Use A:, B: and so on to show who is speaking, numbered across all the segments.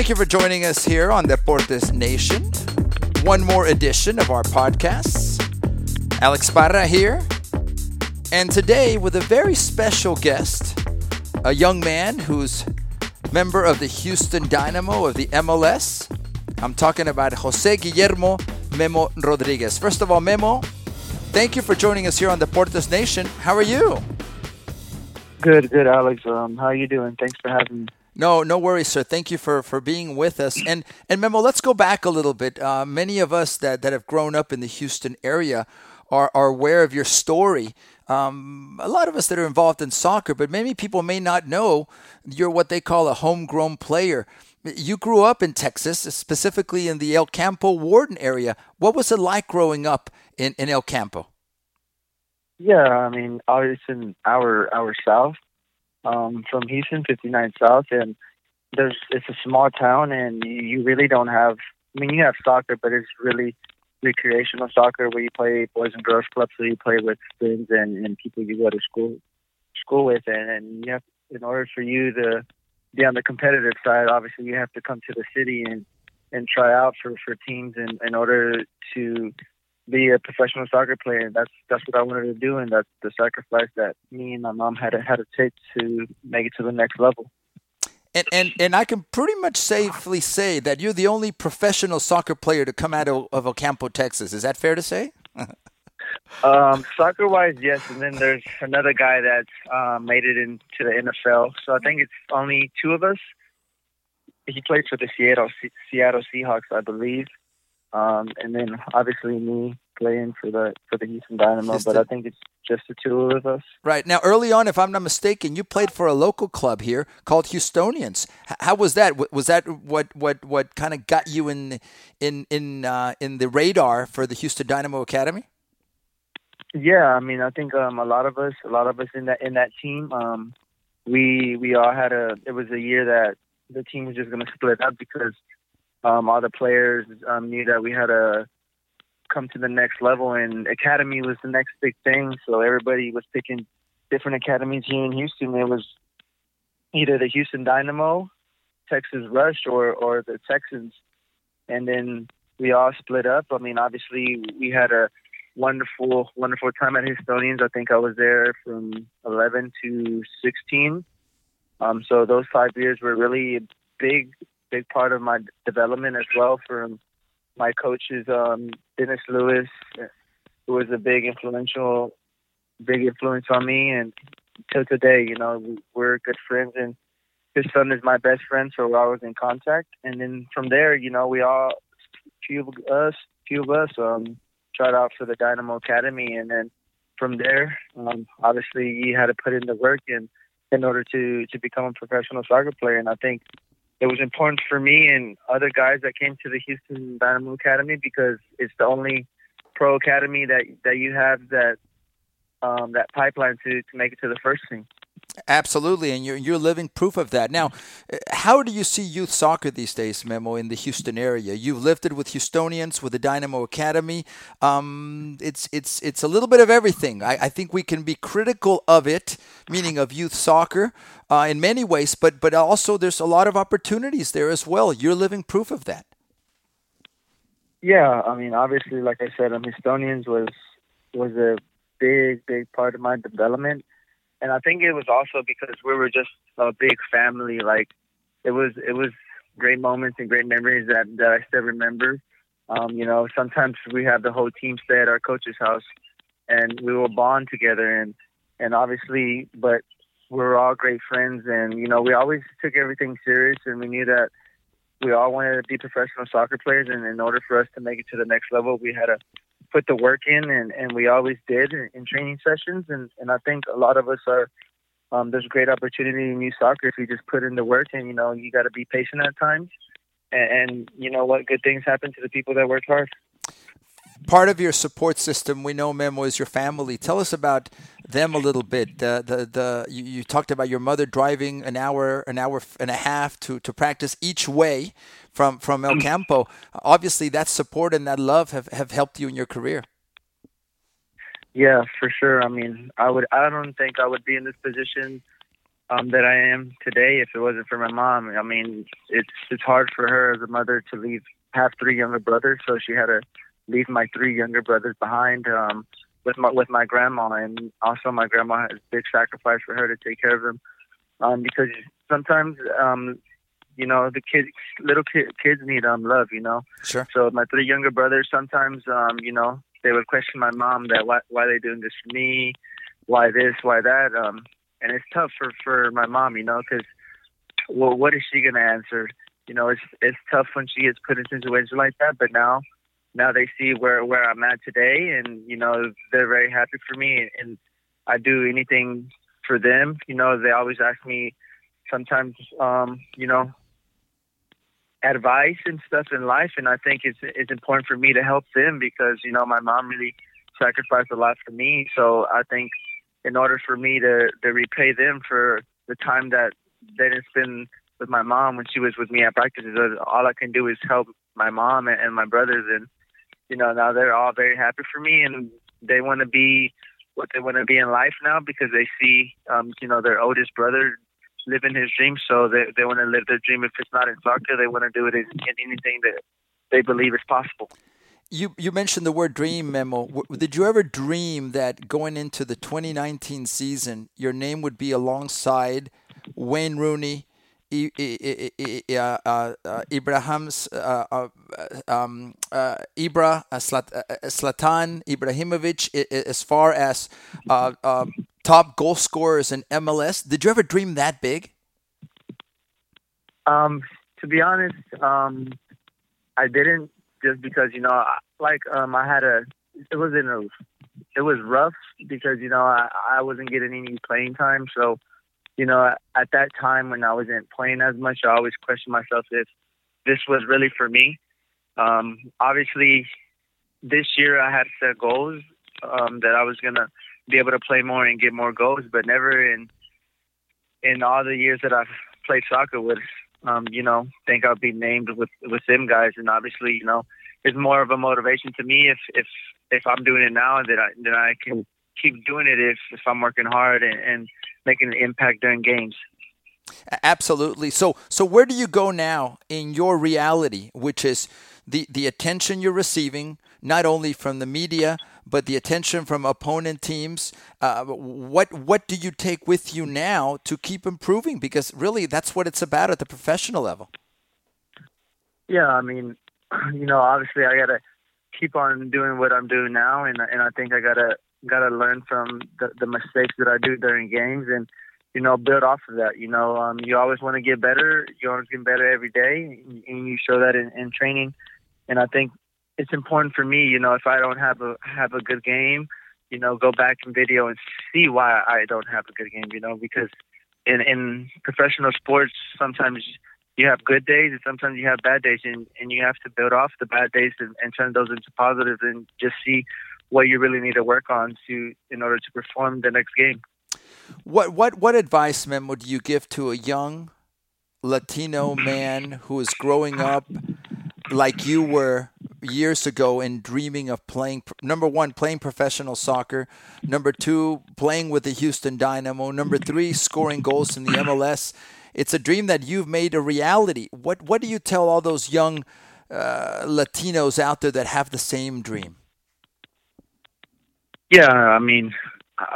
A: Thank you for joining us here on Deportes Nation. One more edition of our podcasts. Alex Parra here. And today with a very special guest, a young man who's member of the Houston Dynamo of the MLS. I'm talking about Jose Guillermo Memo Rodriguez. First of all, Memo, thank you for joining us here on Deportes Nation. How are you?
B: Good, good, Alex. Um, how are you doing? Thanks for having me.
A: No, no worries, sir. Thank you for, for being with us. And and Memo, let's go back a little bit. Uh, many of us that, that have grown up in the Houston area are, are aware of your story. Um, a lot of us that are involved in soccer, but many people may not know you're what they call a homegrown player. You grew up in Texas, specifically in the El Campo Wharton area. What was it like growing up in, in El Campo?
B: Yeah, I mean, obviously, in our our south, um, from Houston, 59 South, and there's it's a small town, and you really don't have. I mean, you have soccer, but it's really recreational soccer where you play boys and girls clubs, so you play with friends and, and people you go to school school with, and, and you have in order for you to be on the competitive side, obviously you have to come to the city and and try out for for teams in in order to be a professional soccer player. That's that's what I wanted to do, and that's the sacrifice that me and my mom had to, had to take to make it to the next level.
A: And, and and I can pretty much safely say that you're the only professional soccer player to come out of, of El Campo, Texas. Is that fair to say?
B: um, soccer wise, yes. And then there's another guy that uh, made it into the NFL. So I think it's only two of us. He played for the Seattle Seattle Seahawks, I believe. Um, and then obviously me playing for the for the Houston Dynamo, but I think it's just the two of us.
A: Right now, early on, if I'm not mistaken, you played for a local club here called Houstonians. How was that? Was that what what what kind of got you in in in uh, in the radar for the Houston Dynamo Academy?
B: Yeah, I mean, I think um, a lot of us, a lot of us in that in that team, um, we we all had a. It was a year that the team was just going to split up because um, all the players um, knew that we had to come to the next level, and academy was the next big thing. So everybody was picking different academies here in Houston. It was either the Houston Dynamo, Texas Rush, or or the Texans, and then we all split up. I mean, obviously, we had a wonderful, wonderful time at Houstonians. I think I was there from 11 to 16. Um, so those five years were really big big part of my development as well from my coaches, um, Dennis Lewis, who was a big influential, big influence on me, and till today, you know, we're good friends, and his son is my best friend, so we're always in contact. And then from there, you know, we all, few of us, few of us, um, tried out for the Dynamo Academy, and then from there, um, obviously, you had to put in the work and in order to to become a professional soccer player. And I think it was important for me and other guys that came to the Houston Dynamo Academy because it's the only pro academy that that you have that um, that pipeline to to make it to the first team.
A: Absolutely, and you're you're living proof of that. Now, how do you see youth soccer these days, Memo, in the Houston area? You've lived it with Houstonians, with the Dynamo Academy. Um, it's it's it's a little bit of everything. I, I, think we can be critical of it, meaning of youth soccer, uh, in many ways, but but also there's a lot of opportunities there as well. You're living proof of that.
B: Yeah, I mean, obviously, like I said, um, Houstonians was was a big big part of my development and I think it was also because we were just a big family. Like it was, it was great moments and great memories that that I still remember. Um, you know, sometimes we have the whole team stay at our coach's house, and we will bond together. And and obviously, but we were all great friends, and you know, we always took everything serious, and we knew that we all wanted to be professional soccer players. And in order for us to make it to the next level, we had to put the work in, and, and we always did in, in training sessions. And, and I think a lot of us are. Um, there's great opportunity in youth soccer if you just put in the work, and you know you got to be patient at times. And, and you know what, good things happen to the people that work hard
A: part of your support system we know memo is your family tell us about them a little bit the the, the you, you, talked about your mother driving an hour an hour and a half to to practice each way from from El Campo. Obviously, that support and that love have, have helped you in your career.
B: Yeah, for sure. I mean, I would. I don't think I would be in this position um, that I am today if it wasn't for my mom. I mean, it's it's hard for her as a mother to leave have three younger brothers, so she had to leave my three younger brothers behind um, with my with my grandma, and also my grandma has a big sacrifice for her to take care of them um, because sometimes um, you know the kids little kid, kids need um love you know
A: sure
B: so my three younger brothers sometimes um you know they would question my mom that why why are they doing this for me why this why that um and it's tough for for my mom, you know, because well, what is she gonna answer? You know, it's it's tough when she gets put in situations like that. But now, now they see where where I'm at today, and you know, they're very happy for me, and I do anything for them. You know, they always ask me sometimes, um, you know, advice and stuff in life, and I think it's it's important for me to help them because you know my mom really sacrificed a lot for me. So I think in order for me to to repay them for the time that they didn't spend with my mom when she was with me at practices. All I can do is help my mom and, and my brothers, and you know now they're all very happy for me, and they want to be what they want to be in life now because they see, um, you know, their oldest brother living his dream. So they they want to live their dream. If it's not in soccer, they want to do it in, in anything that they believe is possible
A: you you mentioned the word dream memo. Did you ever dream that going into the 2019 season, your name would be alongside Wayne Rooney, Ibrahim's uh, um, Ibra, Zlatan Ibrahimovic, as far as top goal scorers in MLS? Did you ever dream that big?
B: Um, to be honest, um, I didn't just because you know, like um, I had a it was in a it was rough because you know I, I wasn't getting any playing time. So you know, at that time when I wasn't playing as much, I always questioned myself if this was really for me. Um, obviously, this year I had set goals um, that I was gonna be able to play more and get more goals, but never in in all the years that I've played soccer with um, you know, think I'll be named with with them guys. And obviously, you know, it's more of a motivation to me if if if I'm doing it now, that I that I can keep doing it if if I'm working hard and, and making an impact during games.
A: Absolutely. So so where do you go now in your reality, which is the the attention you're receiving not only from the media but the attention from opponent teams. Uh, what what do you take with you now to keep improving? Because really, that's what it's about at the professional level.
B: Yeah, I mean, you know, obviously, I gotta keep on doing what I'm doing now, and and I think I gotta gotta learn from the, the mistakes that I do during games, and you know, build off of that. You know, um, you always want to get better. You always get better every day, and you show that in, in training. And I think it's important for me, you know, if I don't have a have a good game, you know, go back in video and see why I don't have a good game, you know, because in in professional sports sometimes you have good days and sometimes you have bad days and, and you have to build off the bad days and, and turn those into positives and just see what you really need to work on to in order to perform the next game.
A: What what what advice, Memo, would you give to a young Latino man who is growing up like you were years ago and dreaming of playing number one playing professional soccer number two playing with the houston dynamo number three scoring goals in the mls it's a dream that you've made a reality. What what do you tell all those young uh, latinos out there that have the same dream
B: yeah i mean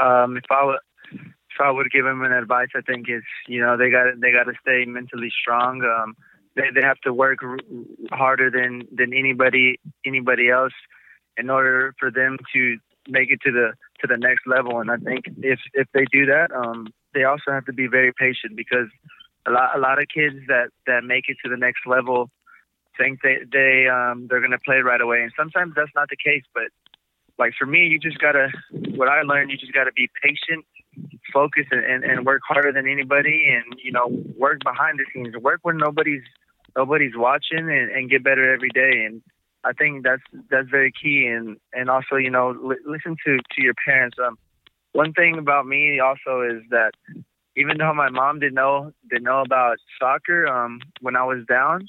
B: um, if i would if i would give them an advice i think it's you know they got they got to stay mentally strong um, they they have to work harder than than anybody anybody else in order for them to make it to the to the next level. And I think if if they do that, um, they also have to be very patient because a lot a lot of kids that that make it to the next level think they they um they're gonna play right away, and sometimes that's not the case. But like for me, you just gotta what I learned, you just gotta be patient focus and, and, and work harder than anybody and you know work behind the scenes work when nobody's nobody's watching and, and get better every day. And I think that's that's very key. And and also, you know, li- listen to to your parents. Um, one thing about me also is that even though my mom didn't know didn't know about soccer, um, when I was down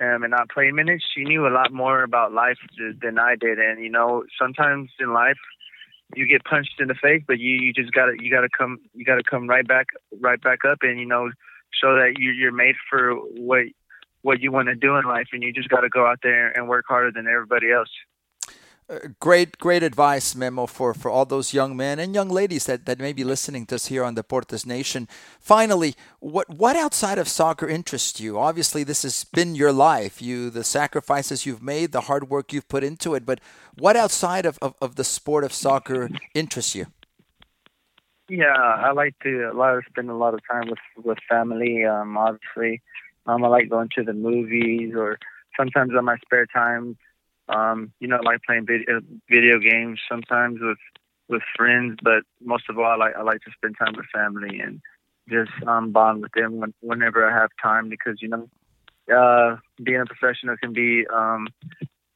B: um, and not playing minutes, she knew a lot more about life than I did. And you know, sometimes in life, you get punched in the face, but you you just gotta you gotta come you gotta come right back right back up and you know show that you you're made for what what you want to do in life, and you just got to go out there and work harder than everybody else.
A: Great, great advice, Memo, for, for all those young men and young ladies that, that may be listening to us here on Deportes Nation. Finally, what what outside of soccer interests you? Obviously, this has been your life. You the sacrifices you've made, the hard work you've put into it. But what outside of, of, of the sport of soccer interests you?
B: Yeah, I like to a lot of spend a lot of time with with family. Um, obviously, um, I like going to the movies or sometimes on my spare time. Um, you know, I like playing video video games sometimes with with friends, but most of all, I like I like to spend time with family and just um, bond with them when, whenever I have time because you know, uh, being a professional can be um,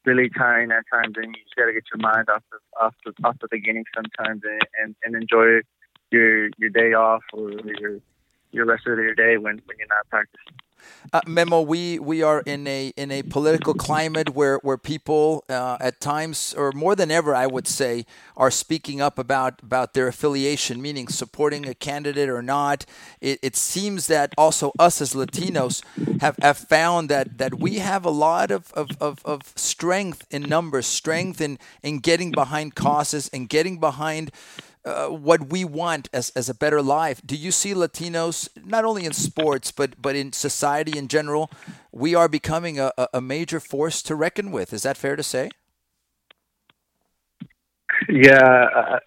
B: really tiring at times, and you just got to get your mind off of off the off of the game sometimes and, and, and enjoy your your day off or your your rest of your day when, when you're not practicing.
A: Uh, Memo, we, we are in a in a political climate where where people uh, at times, or more than ever, I would say, are speaking up about about their affiliation, meaning supporting a candidate or not. It, it seems that also us as Latinos have, have found that that we have a lot of, of, of, of strength in numbers, strength in in getting behind causes and getting behind uh, what we want as, as a better life. Do you see Latinos not only in sports but but in society in general? We are becoming a, a major force to reckon with. Is that fair to say?
B: Yeah,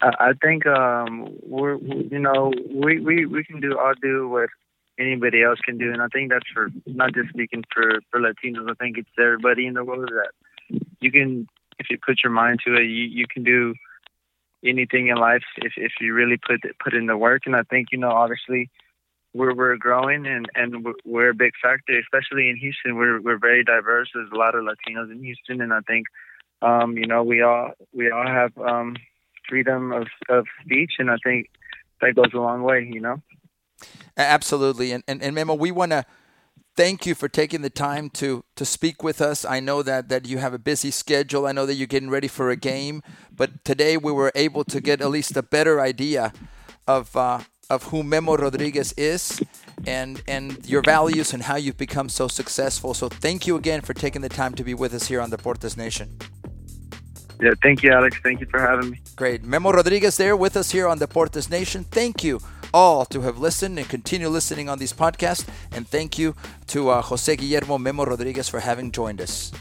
B: I, I think um, we're you know we, we, we can do all do what anybody else can do, and I think that's for not just speaking for for Latinos. I think it's everybody in the world that you can if you put your mind to it, you, you can do anything in life if if you really put put in the work. And I think you know, obviously, we're we're growing and and we're a big factor, especially in Houston. We're we're very diverse. There's a lot of Latinos in Houston, and I think um, you know we all we all have um, freedom of of speech, and I think that goes a long way. You know.
A: Absolutely, and and, and Memo, we want to thank you for taking the time to to speak with us. I know that that you have a busy schedule. I know that you're getting ready for a game, but today we were able to get at least a better idea of uh, of who Memo Rodriguez is and and your values and how you've become so successful. So thank you again for taking the time to be with us here on Deportes Nation.
B: Yeah, thank you, Alex. Thank you for having me.
A: Great. Memo Rodriguez there with us here on Deportes Nation. Thank you all to have listened and continue listening on these podcasts. And thank you to uh, Jose Guillermo Memo Rodriguez for having joined us.